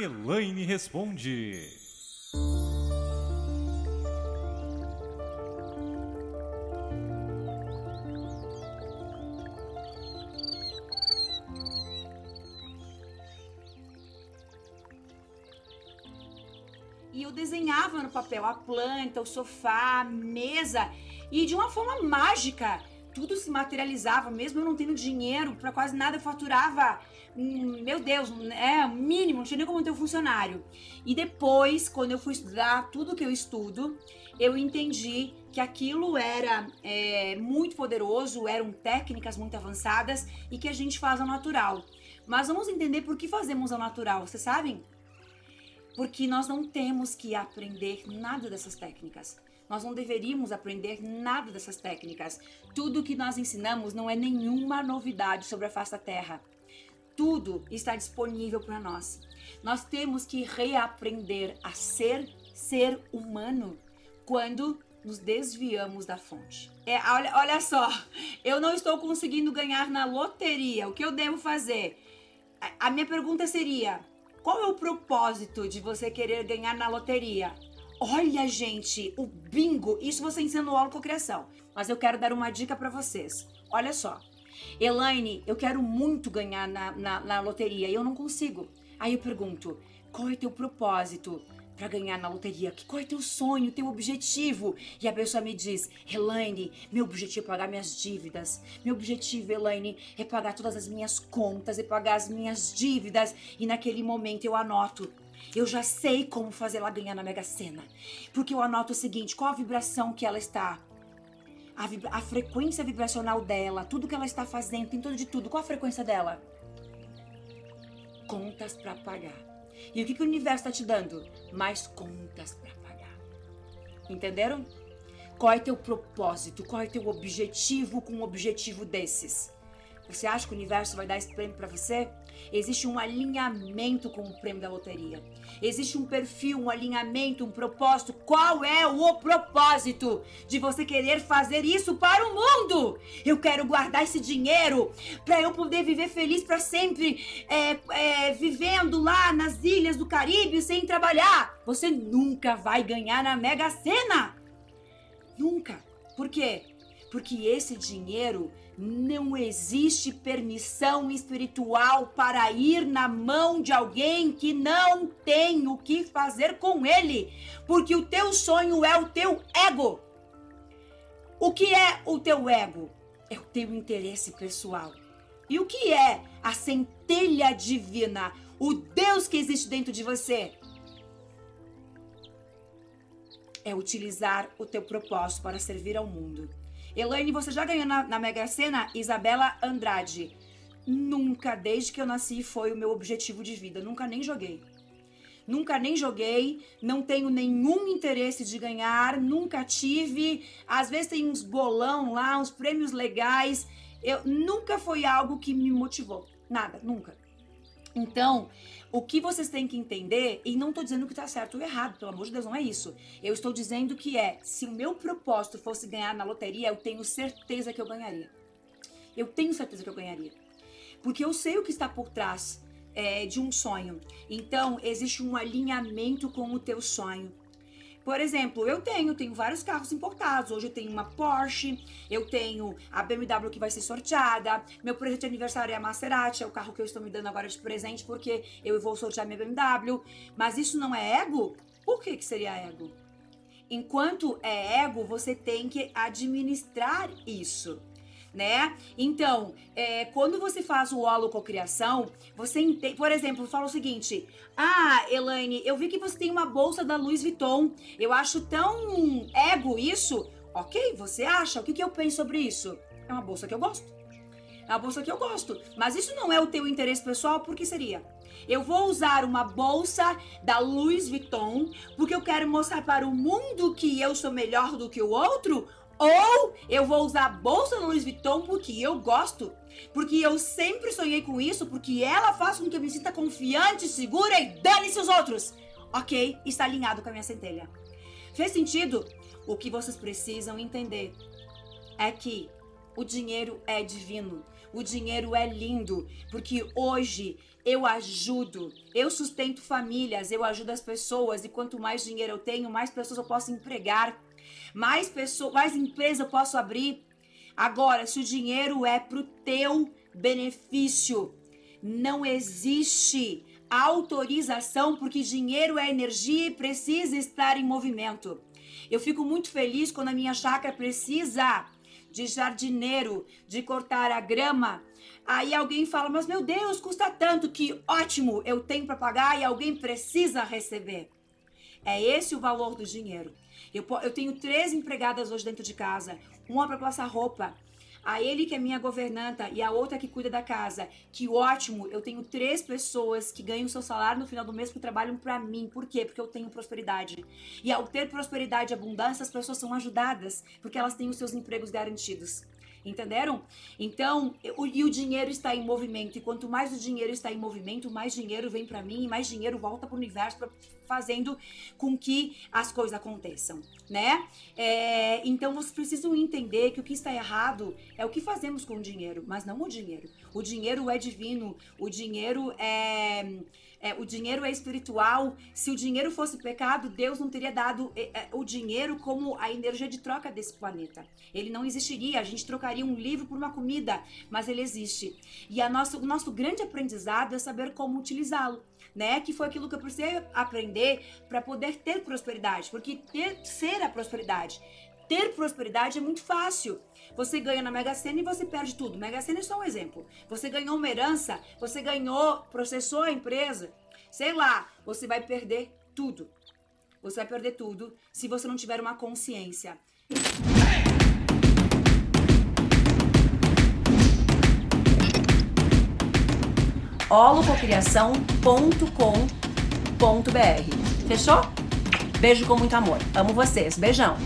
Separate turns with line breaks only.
Elaine responde.
E eu desenhava no papel a planta, o sofá, a mesa, e de uma forma mágica tudo se materializava, mesmo eu não tendo dinheiro para quase nada, eu faturava, hum, meu Deus, é mínimo, não tinha nem como ter um funcionário. E depois, quando eu fui estudar tudo que eu estudo, eu entendi que aquilo era é, muito poderoso, eram técnicas muito avançadas e que a gente faz ao natural. Mas vamos entender por que fazemos ao natural, vocês sabem? Porque nós não temos que aprender nada dessas técnicas. Nós não deveríamos aprender nada dessas técnicas. Tudo que nós ensinamos não é nenhuma novidade sobre a face da Terra. Tudo está disponível para nós. Nós temos que reaprender a ser ser humano quando nos desviamos da fonte. É, olha, olha só, eu não estou conseguindo ganhar na loteria. O que eu devo fazer? A, a minha pergunta seria: qual é o propósito de você querer ganhar na loteria? Olha, gente, o bingo, isso você ensina no aula criação. Mas eu quero dar uma dica para vocês. Olha só. Elaine, eu quero muito ganhar na, na, na loteria e eu não consigo. Aí eu pergunto, qual é teu propósito? para ganhar na loteria? Qual é teu sonho, teu objetivo? E a pessoa me diz: Elaine, meu objetivo é pagar minhas dívidas. Meu objetivo, Elaine, é pagar todas as minhas contas, é pagar as minhas dívidas. E naquele momento eu anoto eu já sei como fazer ela ganhar na Mega Sena. Porque eu anoto o seguinte: qual a vibração que ela está. A, vibra, a frequência vibracional dela, tudo que ela está fazendo, tem tudo de tudo. Qual a frequência dela? Contas para pagar. E o que, que o universo está te dando? Mais contas para pagar. Entenderam? Qual é teu propósito? Qual é teu objetivo com um objetivo desses? Você acha que o universo vai dar esse prêmio para você? Existe um alinhamento com o prêmio da loteria. Existe um perfil, um alinhamento, um propósito. Qual é o propósito de você querer fazer isso para o mundo? Eu quero guardar esse dinheiro para eu poder viver feliz para sempre, é, é, vivendo lá nas ilhas do Caribe sem trabalhar. Você nunca vai ganhar na Mega Sena. Nunca. Por quê? Porque esse dinheiro não existe permissão espiritual para ir na mão de alguém que não tem o que fazer com ele, porque o teu sonho é o teu ego. O que é o teu ego? É o teu interesse pessoal. E o que é a centelha divina? O Deus que existe dentro de você? É utilizar o teu propósito para servir ao mundo. Elaine, você já ganhou na, na Mega Sena? Isabela Andrade. Nunca, desde que eu nasci, foi o meu objetivo de vida. Nunca nem joguei. Nunca nem joguei, não tenho nenhum interesse de ganhar, nunca tive. Às vezes tem uns bolão lá, uns prêmios legais. Eu nunca foi algo que me motivou. Nada, nunca. Então, o que vocês têm que entender, e não estou dizendo que está certo ou errado, pelo amor de Deus, não é isso. Eu estou dizendo que é, se o meu propósito fosse ganhar na loteria, eu tenho certeza que eu ganharia. Eu tenho certeza que eu ganharia. Porque eu sei o que está por trás é, de um sonho. Então, existe um alinhamento com o teu sonho. Por exemplo, eu tenho, tenho vários carros importados. Hoje eu tenho uma Porsche, eu tenho a BMW que vai ser sorteada. Meu presente de aniversário é a Maserati, é o carro que eu estou me dando agora de presente porque eu vou sortear minha BMW. Mas isso não é ego? Por que, que seria ego? Enquanto é ego, você tem que administrar isso né? Então, é, quando você faz o holococriação, você entende, por exemplo, fala o seguinte: Ah, Elaine, eu vi que você tem uma bolsa da Louis Vuitton. Eu acho tão ego isso. Ok, você acha? O que, que eu penso sobre isso? É uma bolsa que eu gosto. É uma bolsa que eu gosto. Mas isso não é o teu interesse pessoal, por que seria? Eu vou usar uma bolsa da Louis Vuitton porque eu quero mostrar para o mundo que eu sou melhor do que o outro? Ou eu vou usar a bolsa Louis Vuitton porque eu gosto, porque eu sempre sonhei com isso, porque ela faz com que eu me sinta confiante, segura e dane-se os outros. Ok, está alinhado com a minha centelha. Fez sentido? O que vocês precisam entender é que o dinheiro é divino. O dinheiro é lindo, porque hoje eu ajudo, eu sustento famílias, eu ajudo as pessoas e quanto mais dinheiro eu tenho, mais pessoas eu posso empregar, mais pessoas, mais empresa eu posso abrir. Agora, se o dinheiro é pro teu benefício, não existe autorização, porque dinheiro é energia e precisa estar em movimento. Eu fico muito feliz quando a minha chácara precisa de jardineiro, de cortar a grama. Aí alguém fala: Mas meu Deus, custa tanto que ótimo, eu tenho para pagar e alguém precisa receber. É esse o valor do dinheiro. Eu, eu tenho três empregadas hoje dentro de casa: uma para passar roupa, a ele que é minha governanta e a outra que cuida da casa. Que ótimo, eu tenho três pessoas que ganham seu salário no final do mês que trabalham para mim. Por quê? Porque eu tenho prosperidade. E ao ter prosperidade e abundância, as pessoas são ajudadas, porque elas têm os seus empregos garantidos. Entenderam? Então, o, e o dinheiro está em movimento. E quanto mais o dinheiro está em movimento, mais dinheiro vem para mim mais dinheiro volta para o universo, pra, fazendo com que as coisas aconteçam, né? É, então, vocês precisam entender que o que está errado é o que fazemos com o dinheiro, mas não o dinheiro. O dinheiro é divino, o dinheiro é é, o dinheiro é espiritual. Se o dinheiro fosse pecado, Deus não teria dado é, é, o dinheiro como a energia de troca desse planeta. Ele não existiria. A gente trocaria um livro por uma comida, mas ele existe. E a nosso, o nosso grande aprendizado é saber como utilizá-lo. Né? Que foi aquilo que eu precisei aprender para poder ter prosperidade, porque ter ser a prosperidade ter prosperidade é muito fácil. Você ganha na Mega Sena e você perde tudo. Mega Sena é só um exemplo. Você ganhou uma herança, você ganhou, processou a empresa, sei lá, você vai perder tudo. Você vai perder tudo se você não tiver uma consciência. holococriação.com.br Fechou? Beijo com muito amor. Amo vocês. Beijão.